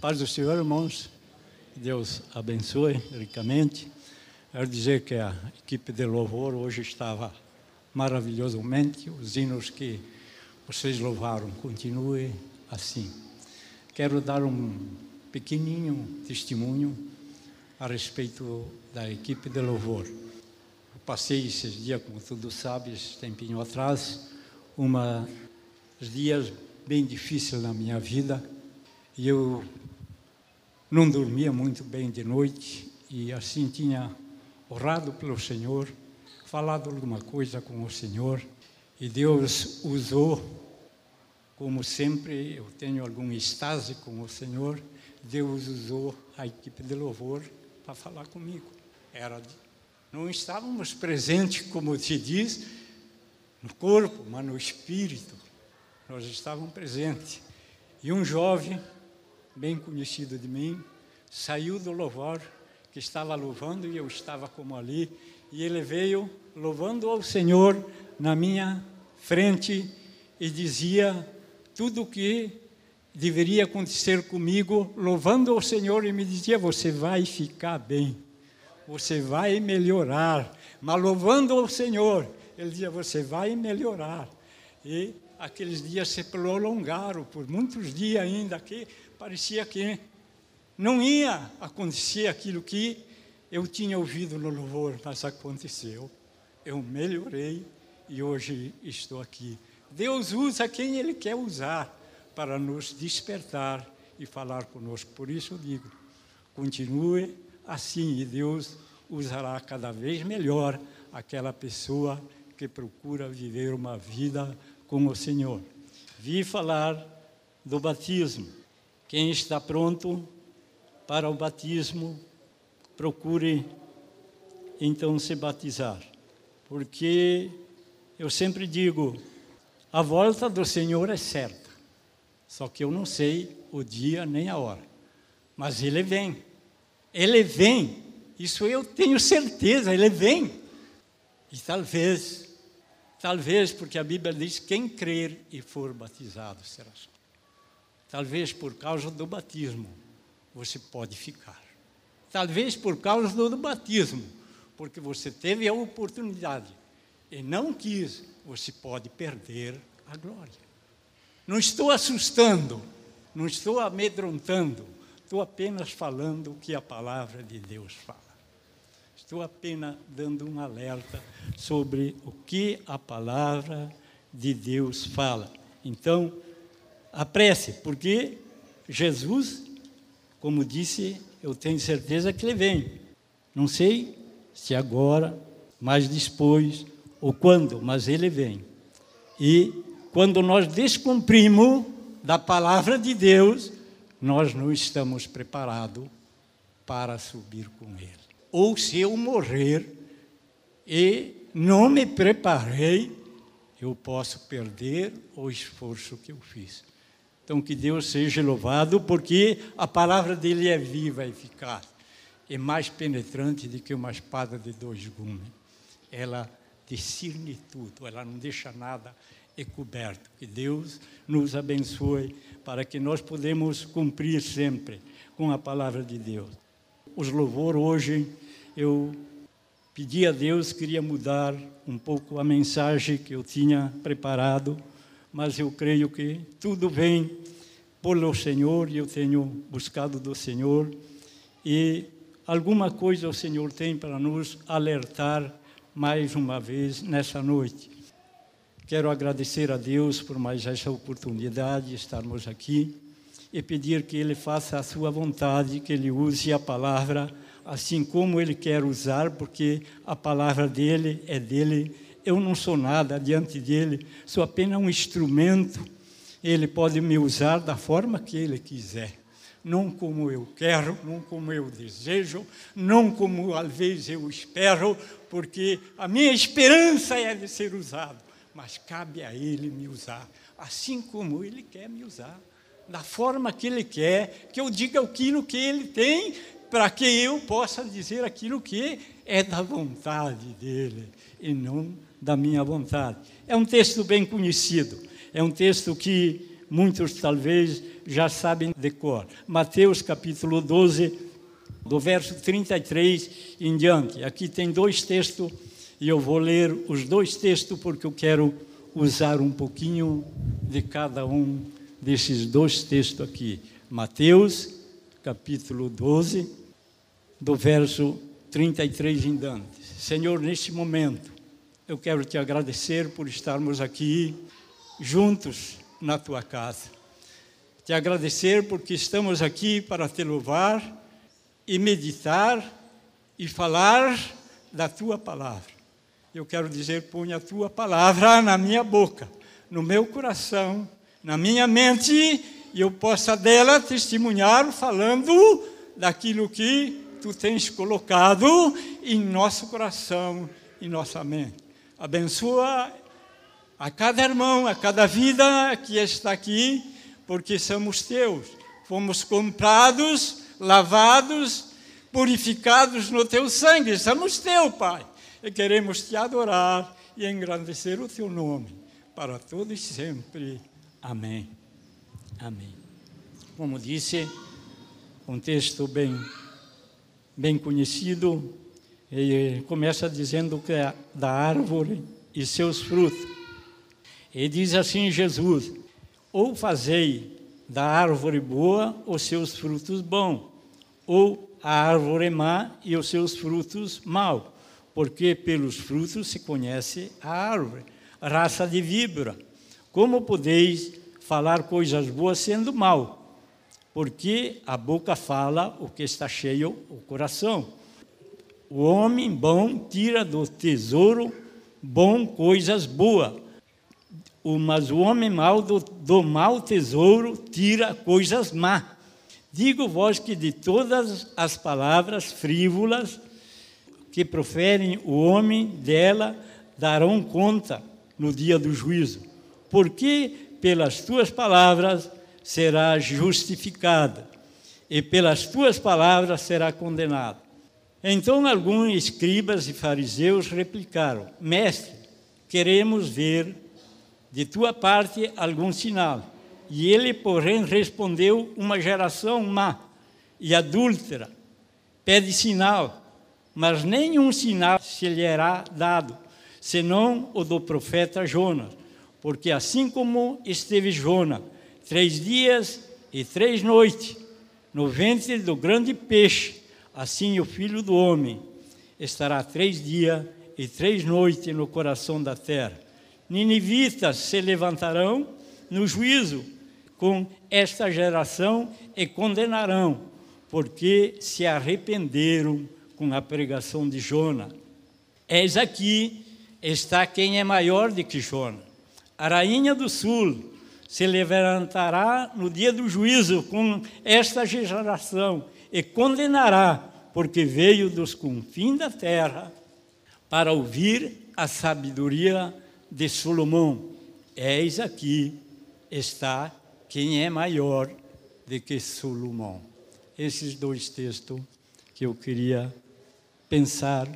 Paz do Senhor, irmãos. Deus abençoe ricamente. Quero dizer que a equipe de louvor hoje estava maravilhosamente. Os hinos que vocês louvaram, continue assim. Quero dar um pequenininho testemunho a respeito da equipe de louvor. Eu passei esses dias, como sabem, esse tempinho atrás, uma dias bem difíceis na minha vida e eu não dormia muito bem de noite e assim tinha orado pelo Senhor, falado alguma coisa com o Senhor e Deus usou, como sempre, eu tenho algum estase com o Senhor, Deus usou a equipe de louvor para falar comigo. Era não estávamos presentes, como se diz, no corpo, mas no espírito. Nós estávamos presentes. E um jovem bem conhecido de mim, saiu do louvor, que estava louvando e eu estava como ali, e ele veio louvando ao Senhor na minha frente e dizia tudo o que deveria acontecer comigo, louvando ao Senhor e me dizia: Você vai ficar bem, você vai melhorar. Mas louvando ao Senhor, ele dizia: Você vai melhorar. E aqueles dias se prolongaram por muitos dias ainda, que parecia que não ia acontecer aquilo que eu tinha ouvido no louvor, mas aconteceu. Eu melhorei e hoje estou aqui. Deus usa quem Ele quer usar para nos despertar e falar conosco. Por isso eu digo: continue assim e Deus usará cada vez melhor aquela pessoa que procura viver uma vida com o Senhor. Vi falar do batismo. Quem está pronto para o batismo, procure então se batizar. Porque eu sempre digo, a volta do Senhor é certa. Só que eu não sei o dia nem a hora. Mas ele vem. Ele vem. Isso eu tenho certeza, ele vem. E talvez, talvez porque a Bíblia diz: quem crer e for batizado será salvo. Talvez por causa do batismo você pode ficar. Talvez por causa do batismo, porque você teve a oportunidade e não quis, você pode perder a glória. Não estou assustando, não estou amedrontando, estou apenas falando o que a palavra de Deus fala. Estou apenas dando um alerta sobre o que a palavra de Deus fala. Então, a prece, porque Jesus, como disse, eu tenho certeza que ele vem. Não sei se agora, mas depois, ou quando, mas ele vem. E quando nós descumprimos da palavra de Deus, nós não estamos preparados para subir com ele. Ou se eu morrer e não me preparei, eu posso perder o esforço que eu fiz. Então, que Deus seja louvado, porque a palavra dele é viva e eficaz, é mais penetrante do que uma espada de dois gumes. Ela discerne tudo, ela não deixa nada encoberto. Que Deus nos abençoe para que nós podemos cumprir sempre com a palavra de Deus. Os louvor hoje, eu pedi a Deus, queria mudar um pouco a mensagem que eu tinha preparado mas eu creio que tudo vem pelo Senhor e eu tenho buscado do Senhor e alguma coisa o Senhor tem para nos alertar mais uma vez nessa noite. Quero agradecer a Deus por mais essa oportunidade de estarmos aqui e pedir que Ele faça a sua vontade, que Ele use a palavra assim como Ele quer usar, porque a palavra dele é dele eu não sou nada diante dele, sou apenas um instrumento. Ele pode me usar da forma que ele quiser, não como eu quero, não como eu desejo, não como às vezes eu espero, porque a minha esperança é de ser usado, mas cabe a ele me usar, assim como ele quer me usar, da forma que ele quer, que eu diga aquilo que ele tem, para que eu possa dizer aquilo que é da vontade dele e não da minha vontade. É um texto bem conhecido, é um texto que muitos talvez já sabem de cor. Mateus capítulo 12, do verso 33 em diante. Aqui tem dois textos e eu vou ler os dois textos porque eu quero usar um pouquinho de cada um desses dois textos aqui. Mateus capítulo 12, do verso 33 em diante. Senhor, neste momento, eu quero te agradecer por estarmos aqui juntos na tua casa. Te agradecer porque estamos aqui para te louvar e meditar e falar da tua palavra. Eu quero dizer, põe a tua palavra na minha boca, no meu coração, na minha mente, e eu possa dela testemunhar falando daquilo que tu tens colocado em nosso coração, em nossa mente. Abençoa a cada irmão, a cada vida que está aqui, porque somos teus. Fomos comprados, lavados, purificados no teu sangue. Somos teu, Pai. E queremos te adorar e engrandecer o teu nome para todos e sempre. Amém. Amém. Como disse, um texto bem bem conhecido, e começa dizendo que é da árvore e seus frutos. E diz assim Jesus: ou fazei da árvore boa os seus frutos bons, ou a árvore má e os seus frutos maus, porque pelos frutos se conhece a árvore. Raça de víbora, como podeis falar coisas boas sendo mal? porque a boca fala o que está cheio o coração. O homem bom tira do tesouro bom coisas boas, mas o homem mau do, do mau tesouro tira coisas má. Digo vós que de todas as palavras frívolas que proferem o homem dela darão conta no dia do juízo, porque pelas tuas palavras será justificada, e pelas tuas palavras será condenado. Então alguns escribas e fariseus replicaram: Mestre, queremos ver de tua parte algum sinal. E ele, porém, respondeu: Uma geração má e adúltera pede sinal, mas nenhum sinal se lhe será dado, senão o do profeta Jonas. Porque assim como esteve Jonas três dias e três noites no ventre do grande peixe, assim o filho do homem estará três dias e três noites no coração da terra. Ninivitas se levantarão no juízo com esta geração e condenarão, porque se arrependeram com a pregação de Jona. Eis aqui está quem é maior do que Jona. A rainha do sul se levantará no dia do juízo com esta geração e condenará, porque veio dos confins da terra para ouvir a sabedoria de Salomão. Eis aqui está quem é maior do que Salomão. Esses dois textos que eu queria pensar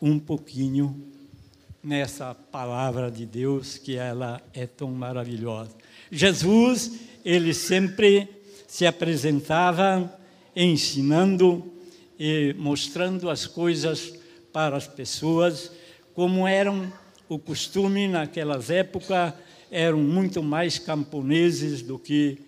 um pouquinho nessa palavra de Deus que ela é tão maravilhosa. Jesus, ele sempre se apresentava ensinando e mostrando as coisas para as pessoas, como eram o costume naquelas épocas, eram muito mais camponeses do que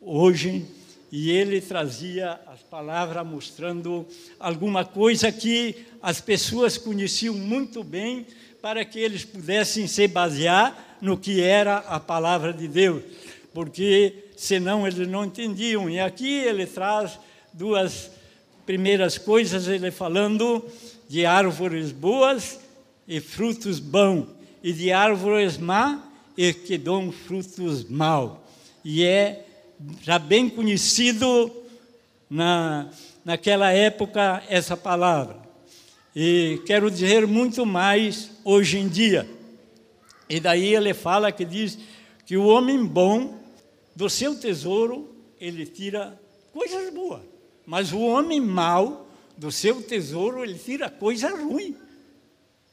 hoje, e ele trazia as palavras mostrando alguma coisa que as pessoas conheciam muito bem para que eles pudessem se basear no que era a palavra de Deus, porque senão eles não entendiam. E aqui ele traz duas primeiras coisas, ele falando de árvores boas e frutos bons, e de árvores má e que dão frutos maus. E é já bem conhecido na, naquela época essa palavra. E quero dizer muito mais hoje em dia. E daí ele fala que diz que o homem bom, do seu tesouro, ele tira coisas boas. Mas o homem mau, do seu tesouro, ele tira coisa ruim.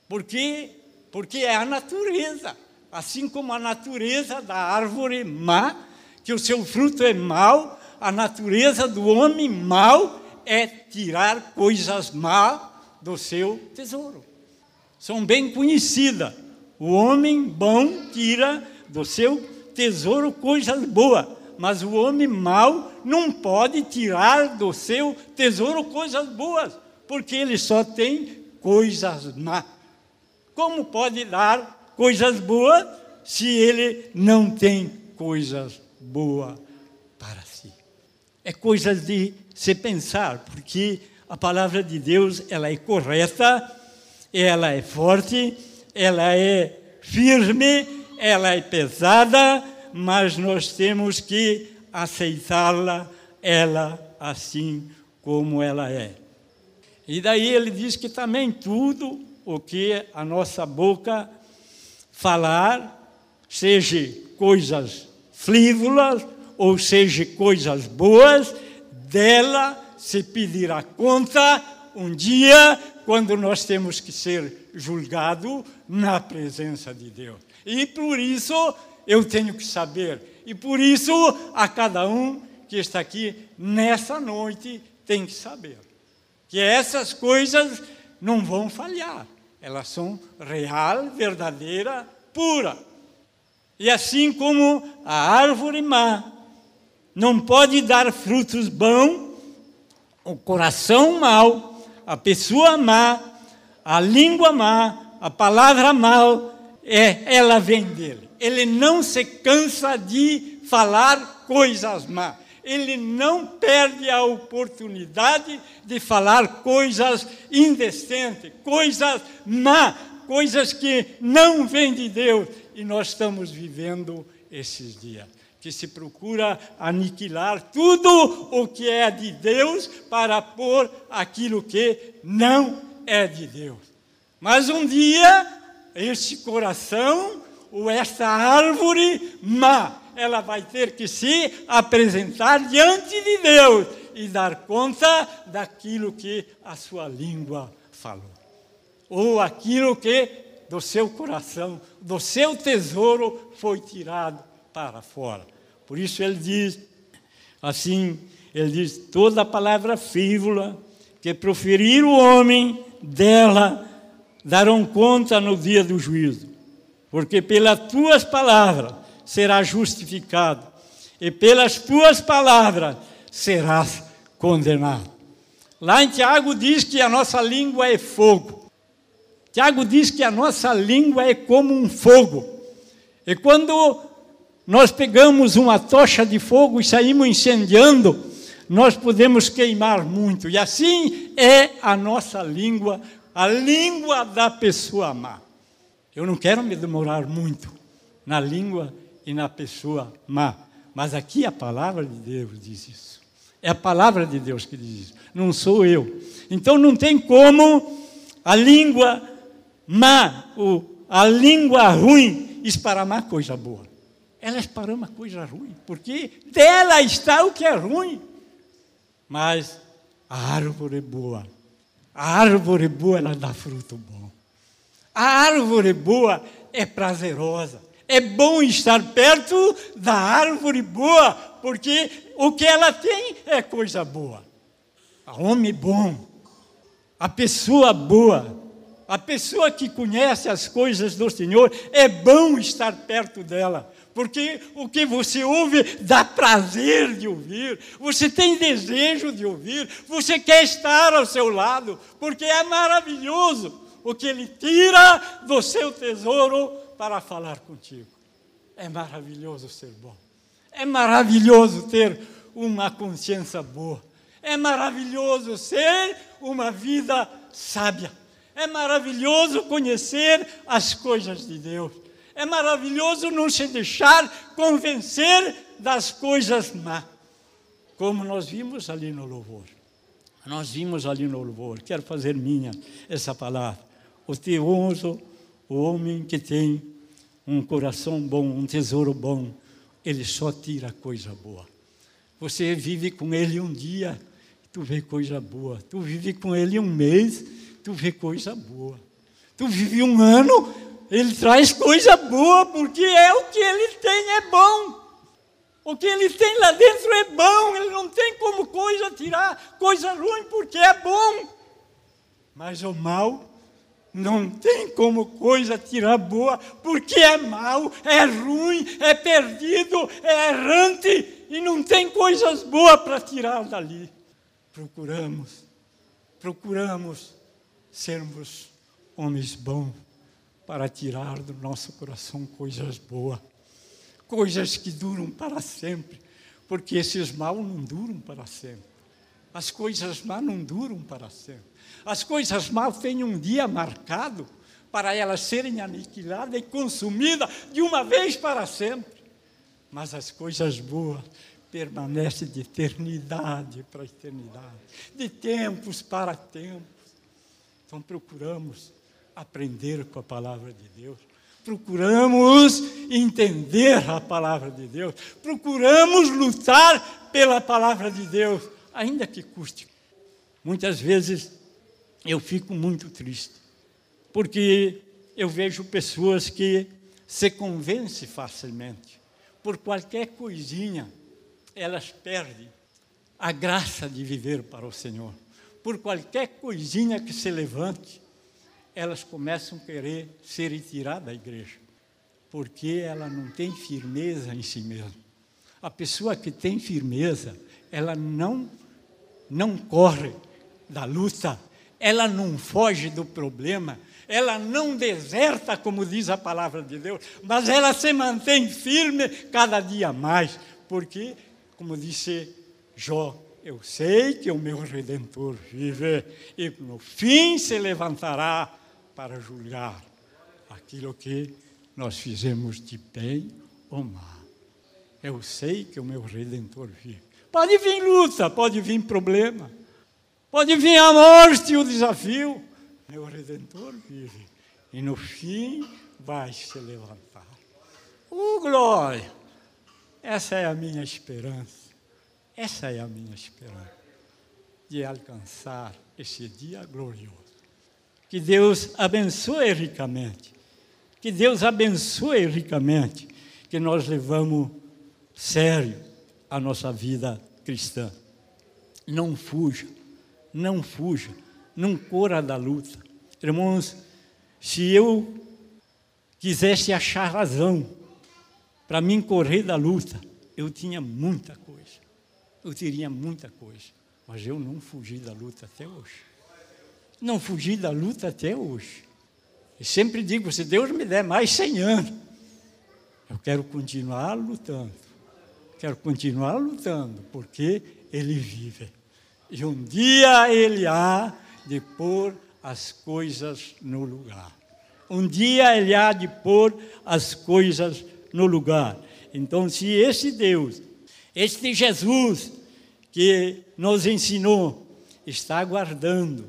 Porque, porque é a natureza. Assim como a natureza da árvore má, que o seu fruto é mau, a natureza do homem mau é tirar coisas más do seu tesouro. São bem conhecidas. O homem bom tira do seu tesouro coisas boas, mas o homem mau não pode tirar do seu tesouro coisas boas, porque ele só tem coisas más. Como pode dar coisas boas se ele não tem coisas boas para si? É coisa de se pensar, porque a palavra de Deus ela é correta, ela é forte, ela é firme, ela é pesada, mas nós temos que aceitá-la, ela assim como ela é. E daí ele diz que também tudo o que a nossa boca falar, seja coisas frívolas ou seja coisas boas, dela se pedirá conta um dia quando nós temos que ser julgado na presença de Deus. E por isso eu tenho que saber, e por isso a cada um que está aqui nessa noite tem que saber que essas coisas não vão falhar. Elas são real, verdadeira, pura. E assim como a árvore má não pode dar frutos bons, o coração mau, a pessoa má, a língua má, a palavra mal, é, ela vem dele. Ele não se cansa de falar coisas más. Ele não perde a oportunidade de falar coisas indecentes, coisas má, coisas que não vêm de Deus. E nós estamos vivendo esses dias que se procura aniquilar tudo o que é de Deus para pôr aquilo que não é de Deus. Mas um dia, este coração, ou esta árvore má, ela vai ter que se apresentar diante de Deus e dar conta daquilo que a sua língua falou, ou aquilo que do seu coração, do seu tesouro foi tirado para fora. Por isso ele diz assim, ele diz toda palavra frívola que proferir o homem dela darão conta no dia do juízo, porque pelas tuas palavras será justificado, e pelas tuas palavras serás condenado. Lá em Tiago diz que a nossa língua é fogo. Tiago diz que a nossa língua é como um fogo. E quando nós pegamos uma tocha de fogo e saímos incendiando, nós podemos queimar muito. E assim é a nossa língua, a língua da pessoa má. Eu não quero me demorar muito na língua e na pessoa má. Mas aqui a palavra de Deus diz isso. É a palavra de Deus que diz isso, não sou eu. Então não tem como a língua má, a língua ruim, esparramar coisa boa. Ela esparrama coisa ruim, porque dela está o que é ruim. Mas a árvore boa, a árvore boa, ela dá fruto bom. A árvore boa é prazerosa. É bom estar perto da árvore boa, porque o que ela tem é coisa boa. A homem bom, a pessoa boa, a pessoa que conhece as coisas do Senhor, é bom estar perto dela. Porque o que você ouve dá prazer de ouvir, você tem desejo de ouvir, você quer estar ao seu lado, porque é maravilhoso o que ele tira do seu tesouro para falar contigo. É maravilhoso ser bom. É maravilhoso ter uma consciência boa. É maravilhoso ser uma vida sábia. É maravilhoso conhecer as coisas de Deus. É maravilhoso não se deixar convencer das coisas má. Como nós vimos ali no louvor. Nós vimos ali no louvor. Quero fazer minha essa palavra. O teoso, o homem que tem um coração bom, um tesouro bom, ele só tira coisa boa. Você vive com ele um dia, tu vê coisa boa. Tu vive com ele um mês, tu vê coisa boa. Tu vive um ano, ele traz coisa boa, porque é o que ele tem, é bom. O que ele tem lá dentro é bom, ele não tem como coisa tirar coisa ruim porque é bom. Mas o mal não tem como coisa tirar boa, porque é mal, é ruim, é perdido, é errante e não tem coisas boas para tirar dali. Procuramos, procuramos sermos homens bons para tirar do nosso coração coisas boas, coisas que duram para sempre, porque esses mal não duram para sempre. As coisas más não duram para sempre. As coisas más têm um dia marcado para elas serem aniquiladas e consumidas de uma vez para sempre. Mas as coisas boas permanecem de eternidade para eternidade, de tempos para tempos. Então procuramos aprender com a palavra de Deus, procuramos entender a palavra de Deus, procuramos lutar pela palavra de Deus, ainda que custe. Muitas vezes eu fico muito triste, porque eu vejo pessoas que se convencem facilmente. Por qualquer coisinha, elas perdem a graça de viver para o Senhor. Por qualquer coisinha que se levante, elas começam a querer ser retiradas da igreja, porque ela não tem firmeza em si mesma. A pessoa que tem firmeza, ela não não corre da luta, ela não foge do problema, ela não deserta, como diz a palavra de Deus, mas ela se mantém firme cada dia mais, porque, como disse Jó, eu sei que o meu redentor vive e no fim se levantará para julgar aquilo que nós fizemos de bem ou mal. Eu sei que o meu redentor vive. Pode vir luta, pode vir problema, pode vir a morte e o desafio. Meu Redentor vive e no fim vai se levantar. Oh, glória! Essa é a minha esperança. Essa é a minha esperança de alcançar esse dia glorioso. Que Deus abençoe ricamente. Que Deus abençoe ricamente. Que nós levamos sério a nossa vida cristã. Não fuja, não fuja, não corra da luta. Irmãos, se eu quisesse achar razão para mim correr da luta, eu tinha muita coisa. Eu teria muita coisa. Mas eu não fugi da luta até hoje. Não fugi da luta até hoje. E sempre digo: se Deus me der mais 100 anos, eu quero continuar lutando quero continuar lutando, porque Ele vive. E um dia Ele há de pôr as coisas no lugar. Um dia Ele há de pôr as coisas no lugar. Então, se esse Deus, este Jesus que nos ensinou, está aguardando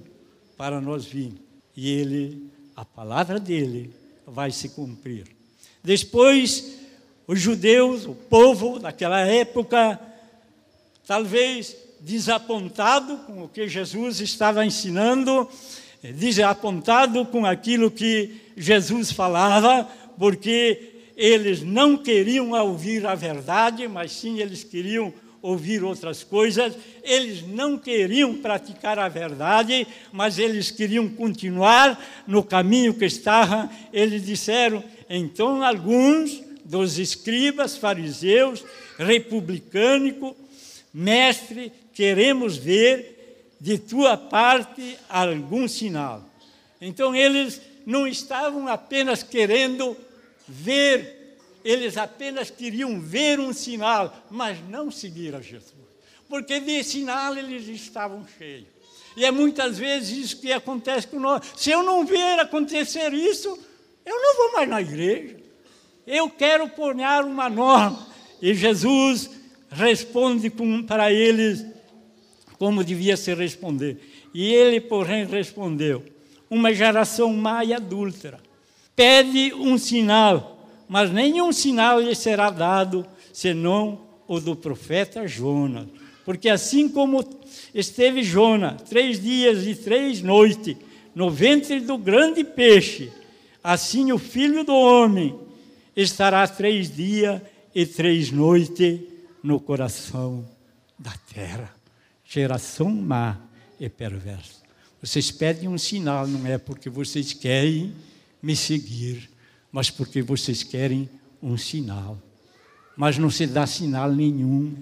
para nós vir, e Ele, a palavra dele, vai se cumprir. Depois os judeus, o povo daquela época, talvez desapontado com o que Jesus estava ensinando, eh, desapontado com aquilo que Jesus falava, porque eles não queriam ouvir a verdade, mas sim eles queriam ouvir outras coisas, eles não queriam praticar a verdade, mas eles queriam continuar no caminho que estavam. Eles disseram, então alguns dos escribas, fariseus, republicânico, mestre, queremos ver de tua parte algum sinal. Então eles não estavam apenas querendo ver, eles apenas queriam ver um sinal, mas não seguir a Jesus. Porque de sinal eles estavam cheios. E é muitas vezes isso que acontece com nós. Se eu não ver acontecer isso, eu não vou mais na igreja eu quero pôr uma norma. E Jesus responde para eles como devia se responder. E ele, porém, respondeu: Uma geração má e adúltera pede um sinal, mas nenhum sinal lhe será dado senão o do profeta Jonas. Porque assim como esteve Jonas três dias e três noites no ventre do grande peixe, assim o filho do homem estará três dias e três noites no coração da terra. Geração má e perversa. Vocês pedem um sinal, não é porque vocês querem me seguir, mas porque vocês querem um sinal. Mas não se dá sinal nenhum.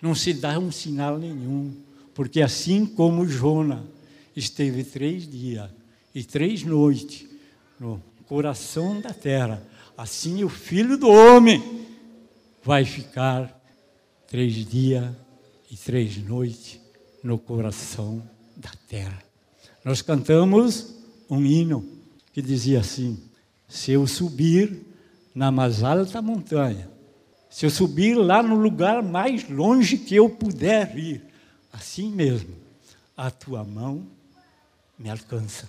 Não se dá um sinal nenhum. Porque assim como Jona esteve três dias e três noites no coração da terra, assim o filho do homem vai ficar três dias e três noites no coração da terra. Nós cantamos um hino que dizia assim: Se eu subir na mais alta montanha, se eu subir lá no lugar mais longe que eu puder ir, assim mesmo, a tua mão me alcança,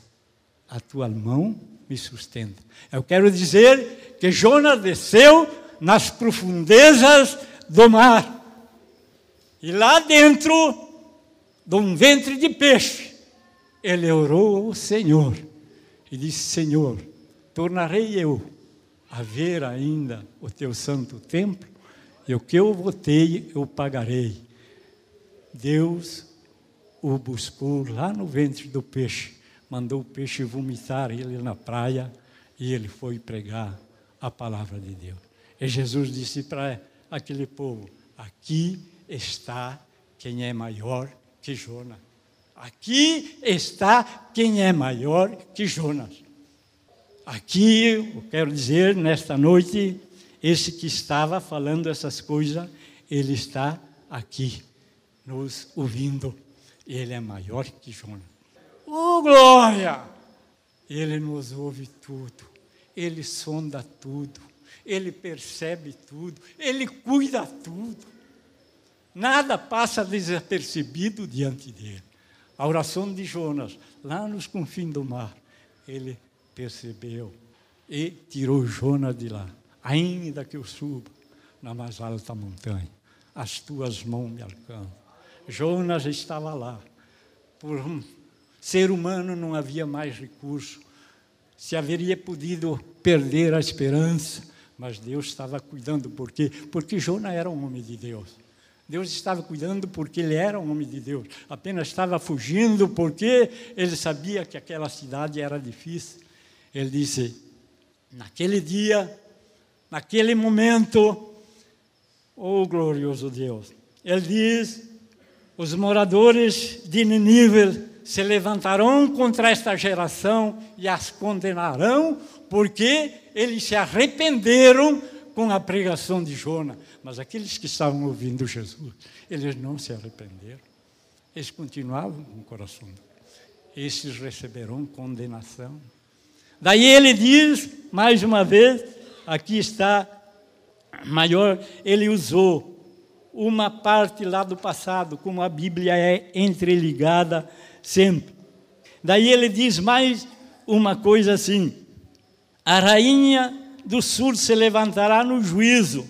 a tua mão me sustenta. Eu quero dizer que Jonas desceu nas profundezas do mar. E lá dentro de um ventre de peixe, ele orou ao Senhor e disse: Senhor, tornarei eu a ver ainda o teu santo templo, e o que eu votei eu pagarei. Deus o buscou lá no ventre do peixe, mandou o peixe vomitar ele na praia e ele foi pregar a palavra de Deus. E Jesus disse para aquele povo: Aqui está quem é maior que Jonas. Aqui está quem é maior que Jonas. Aqui, eu quero dizer, nesta noite, esse que estava falando essas coisas, ele está aqui, nos ouvindo. Ele é maior que Jonas. Oh, glória! Ele nos ouve tudo, ele sonda tudo, ele percebe tudo, ele cuida tudo. Nada passa desapercebido diante dele. A oração de Jonas, lá nos confins do mar, ele percebeu e tirou Jonas de lá. Ainda que eu suba na mais alta montanha, as tuas mãos me alcançam. Jonas estava lá. Por um ser humano não havia mais recurso. Se haveria podido perder a esperança, mas Deus estava cuidando. Por quê? Porque Jonas era um homem de Deus. Deus estava cuidando porque ele era um homem de Deus. Apenas estava fugindo porque ele sabia que aquela cidade era difícil. Ele disse: naquele dia, naquele momento, oh glorioso Deus. Ele diz: os moradores de Nínive se levantarão contra esta geração e as condenarão, porque eles se arrependeram com a pregação de Jonas. Mas aqueles que estavam ouvindo Jesus, eles não se arrependeram. Eles continuavam com o coração. Esses receberão condenação. Daí ele diz, mais uma vez, aqui está maior, ele usou uma parte lá do passado, como a Bíblia é entreligada sempre. Daí ele diz mais uma coisa assim: a rainha do sul se levantará no juízo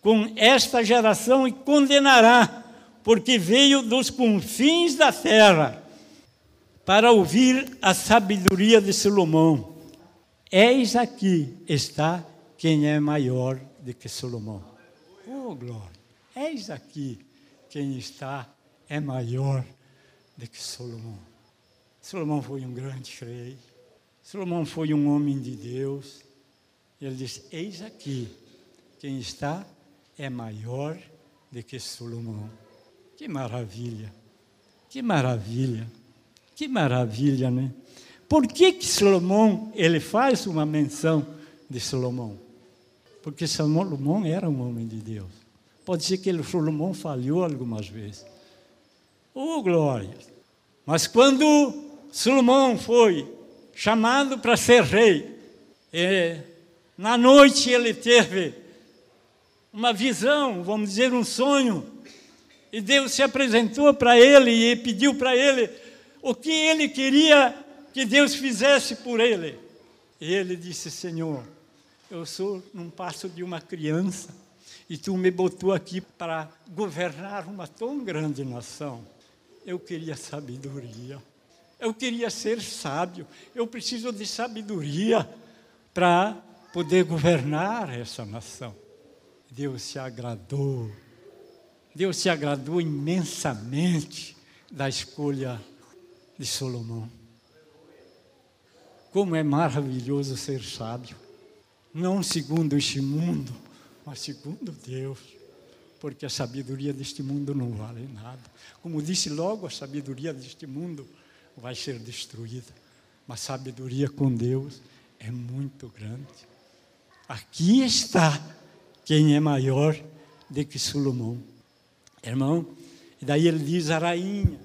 com esta geração e condenará, porque veio dos confins da terra para ouvir a sabedoria de Salomão. Eis aqui está quem é maior do que Salomão. Oh, glória! Eis aqui quem está é maior do que Salomão. Salomão foi um grande rei. Salomão foi um homem de Deus. Ele disse: Eis aqui, quem está é maior do que Salomão. Que maravilha! Que maravilha! Que maravilha, né? Por que, que Salomão ele faz uma menção de Salomão? Porque Salomão era um homem de Deus. Pode ser que ele, Salomão falhou algumas vezes. Oh, glória! Mas quando Salomão foi chamado para ser rei, e na noite ele teve uma visão, vamos dizer, um sonho, e Deus se apresentou para ele e pediu para ele o que ele queria que Deus fizesse por ele. E ele disse: Senhor, eu sou num passo de uma criança e tu me botou aqui para governar uma tão grande nação. Eu queria sabedoria. Eu queria ser sábio. Eu preciso de sabedoria para poder governar essa nação. Deus se agradou Deus se agradou imensamente da escolha de Salomão. Como é maravilhoso ser sábio, não segundo este mundo, mas segundo Deus, porque a sabedoria deste mundo não vale nada. Como disse logo, a sabedoria deste mundo vai ser destruída, mas sabedoria com Deus é muito grande. Aqui está quem é maior do que Salomão. Irmão, e daí ele diz: a rainha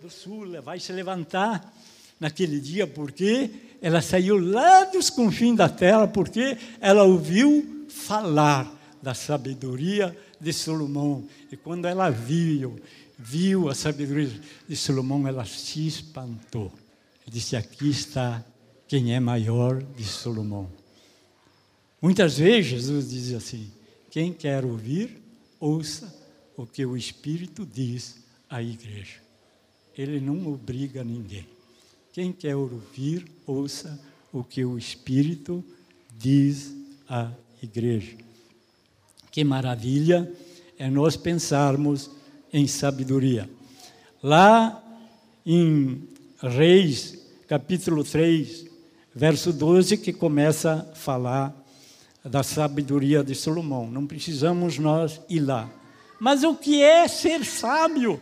do sul vai se levantar naquele dia, porque ela saiu lá dos confins da terra, porque ela ouviu falar da sabedoria de Salomão. E quando ela viu, viu a sabedoria de Salomão, ela se espantou. Disse: Aqui está quem é maior de Salomão. Muitas vezes Jesus diz assim: quem quer ouvir, ouça o que o Espírito diz à igreja. Ele não obriga ninguém. Quem quer ouvir, ouça o que o Espírito diz à igreja. Que maravilha é nós pensarmos em sabedoria. Lá em Reis, capítulo 3, verso 12, que começa a falar da sabedoria de Salomão. Não precisamos nós ir lá. Mas o que é ser sábio?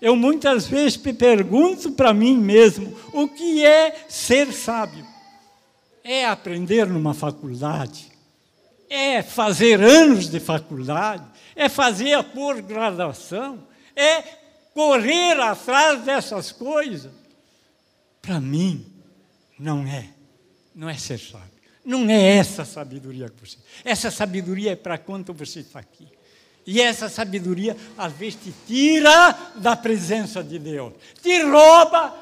Eu muitas vezes me pergunto para mim mesmo: o que é ser sábio? É aprender numa faculdade? É fazer anos de faculdade? É fazer a pós-graduação? É correr atrás dessas coisas? Para mim, não é. Não é ser sábio. Não é essa sabedoria que você. Essa sabedoria é para quanto você está aqui. E essa sabedoria, às vezes, te tira da presença de Deus, te rouba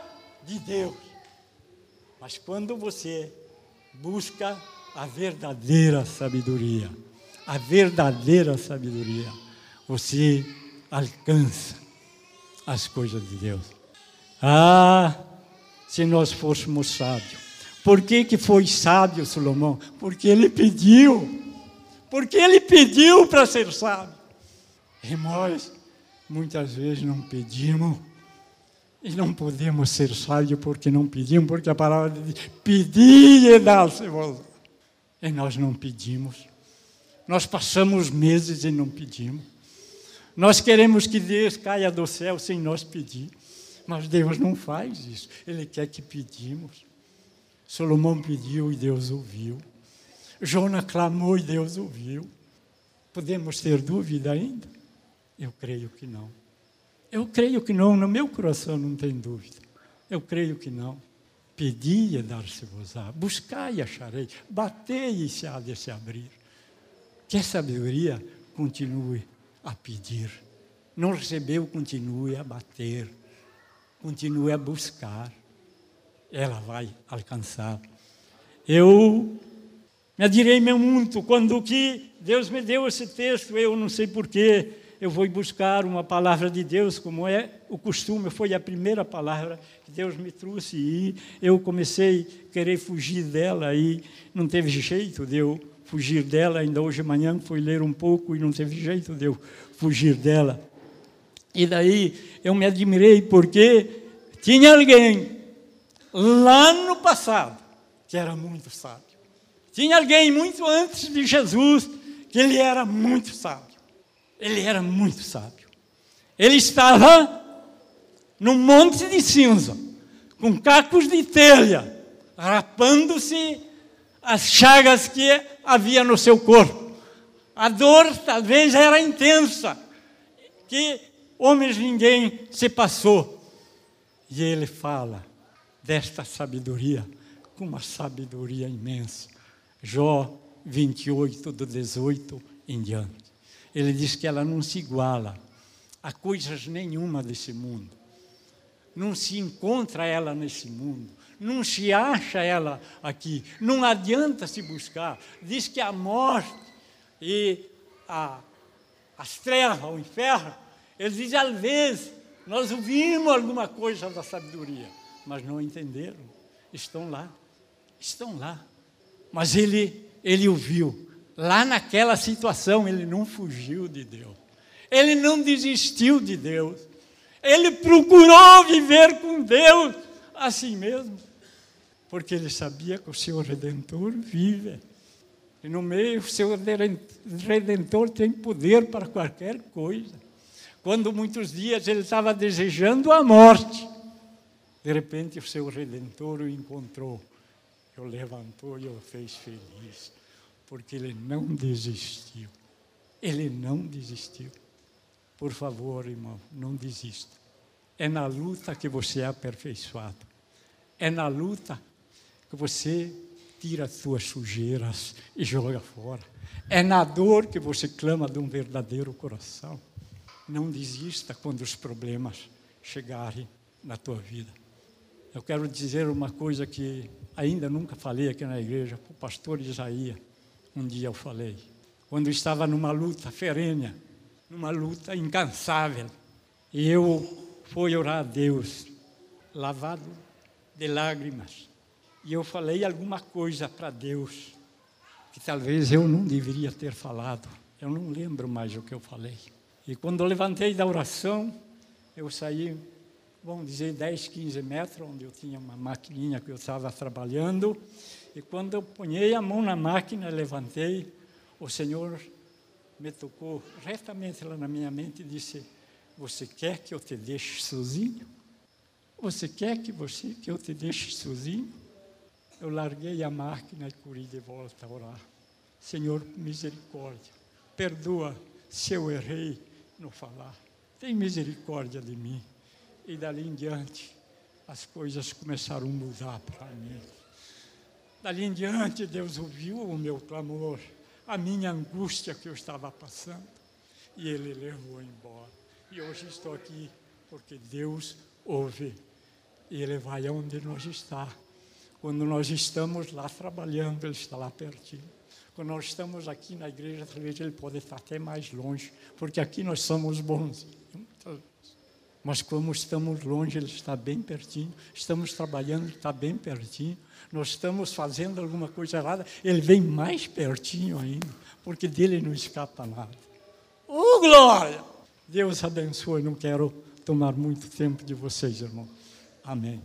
de Deus. Mas quando você busca a verdadeira sabedoria, a verdadeira sabedoria, você alcança as coisas de Deus. Ah, se nós fôssemos sábios. Por que, que foi sábio Salomão? Porque ele pediu. Porque ele pediu para ser sábio. E nós, muitas vezes, não pedimos. E não podemos ser sábios porque não pedimos, porque a palavra diz: pedir e dar-se-vos. E nós não pedimos. Nós passamos meses e não pedimos. Nós queremos que Deus caia do céu sem nós pedir. Mas Deus não faz isso. Ele quer que pedimos. Salomão pediu e Deus ouviu. Jonas clamou e Deus ouviu. Podemos ter dúvida ainda? Eu creio que não. Eu creio que não, no meu coração não tem dúvida. Eu creio que não. Pedi e dar-se-vos-á, buscai e acharei, batei e se há de se abrir. Que a sabedoria continue a pedir. Não recebeu, continue a bater, continue a buscar ela vai alcançar. Eu me adirei muito quando que Deus me deu esse texto, eu não sei porquê, eu vou buscar uma palavra de Deus, como é o costume, foi a primeira palavra que Deus me trouxe e eu comecei a querer fugir dela e não teve jeito de eu fugir dela, ainda hoje de manhã fui ler um pouco e não teve jeito de eu fugir dela. E daí eu me admirei porque tinha alguém lá no passado, que era muito sábio. Tinha alguém muito antes de Jesus que ele era muito sábio. Ele era muito sábio. Ele estava no monte de cinza, com cacos de telha, rapando-se as chagas que havia no seu corpo. A dor talvez era intensa, que homens ninguém se passou. E ele fala: desta sabedoria, com uma sabedoria imensa. Jó 28, do 18 em diante. Ele diz que ela não se iguala a coisas nenhuma desse mundo. Não se encontra ela nesse mundo. Não se acha ela aqui. Não adianta se buscar. Diz que a morte e a, as trevas, o inferno, ele diz, às vezes, nós ouvimos alguma coisa da sabedoria mas não entenderam. Estão lá, estão lá. Mas ele, ele ouviu. Lá naquela situação, ele não fugiu de Deus. Ele não desistiu de Deus. Ele procurou viver com Deus assim mesmo, porque ele sabia que o seu redentor vive. E no meio, o seu redentor tem poder para qualquer coisa. Quando muitos dias ele estava desejando a morte, de repente o seu redentor o encontrou, o levantou e o fez feliz, porque ele não desistiu. Ele não desistiu. Por favor, irmão, não desista. É na luta que você é aperfeiçoado. É na luta que você tira as suas sujeiras e joga fora. É na dor que você clama de um verdadeiro coração. Não desista quando os problemas chegarem na tua vida. Eu quero dizer uma coisa que ainda nunca falei aqui na igreja, para o pastor Isaías. Um dia eu falei, quando estava numa luta ferrenha, numa luta incansável, e eu fui orar a Deus, lavado de lágrimas, e eu falei alguma coisa para Deus que talvez eu não deveria ter falado. Eu não lembro mais o que eu falei. E quando eu levantei da oração, eu saí, vamos dizer, 10, 15 metros, onde eu tinha uma maquininha que eu estava trabalhando. E quando eu ponhei a mão na máquina, levantei, o Senhor me tocou retamente lá na minha mente e disse: Você quer que eu te deixe sozinho? Você quer que você que eu te deixe sozinho? eu larguei a máquina e corri de volta a orar. Senhor, misericórdia, perdoa se eu errei no falar. Tem misericórdia de mim. E dali em diante, as coisas começaram a mudar para mim. Dali em diante, Deus ouviu o meu clamor, a minha angústia que eu estava passando, e Ele levou embora. E hoje estou aqui porque Deus ouve, e Ele vai aonde nós estamos quando nós estamos lá trabalhando, Ele está lá pertinho. Quando nós estamos aqui na igreja, talvez Ele pode estar até mais longe, porque aqui nós somos bons. Mas como estamos longe, Ele está bem pertinho. Estamos trabalhando, Ele está bem pertinho. Nós estamos fazendo alguma coisa errada, Ele vem mais pertinho ainda, porque dele não escapa nada. Oh, glória! Deus abençoe. Não quero tomar muito tempo de vocês, irmão. Amém.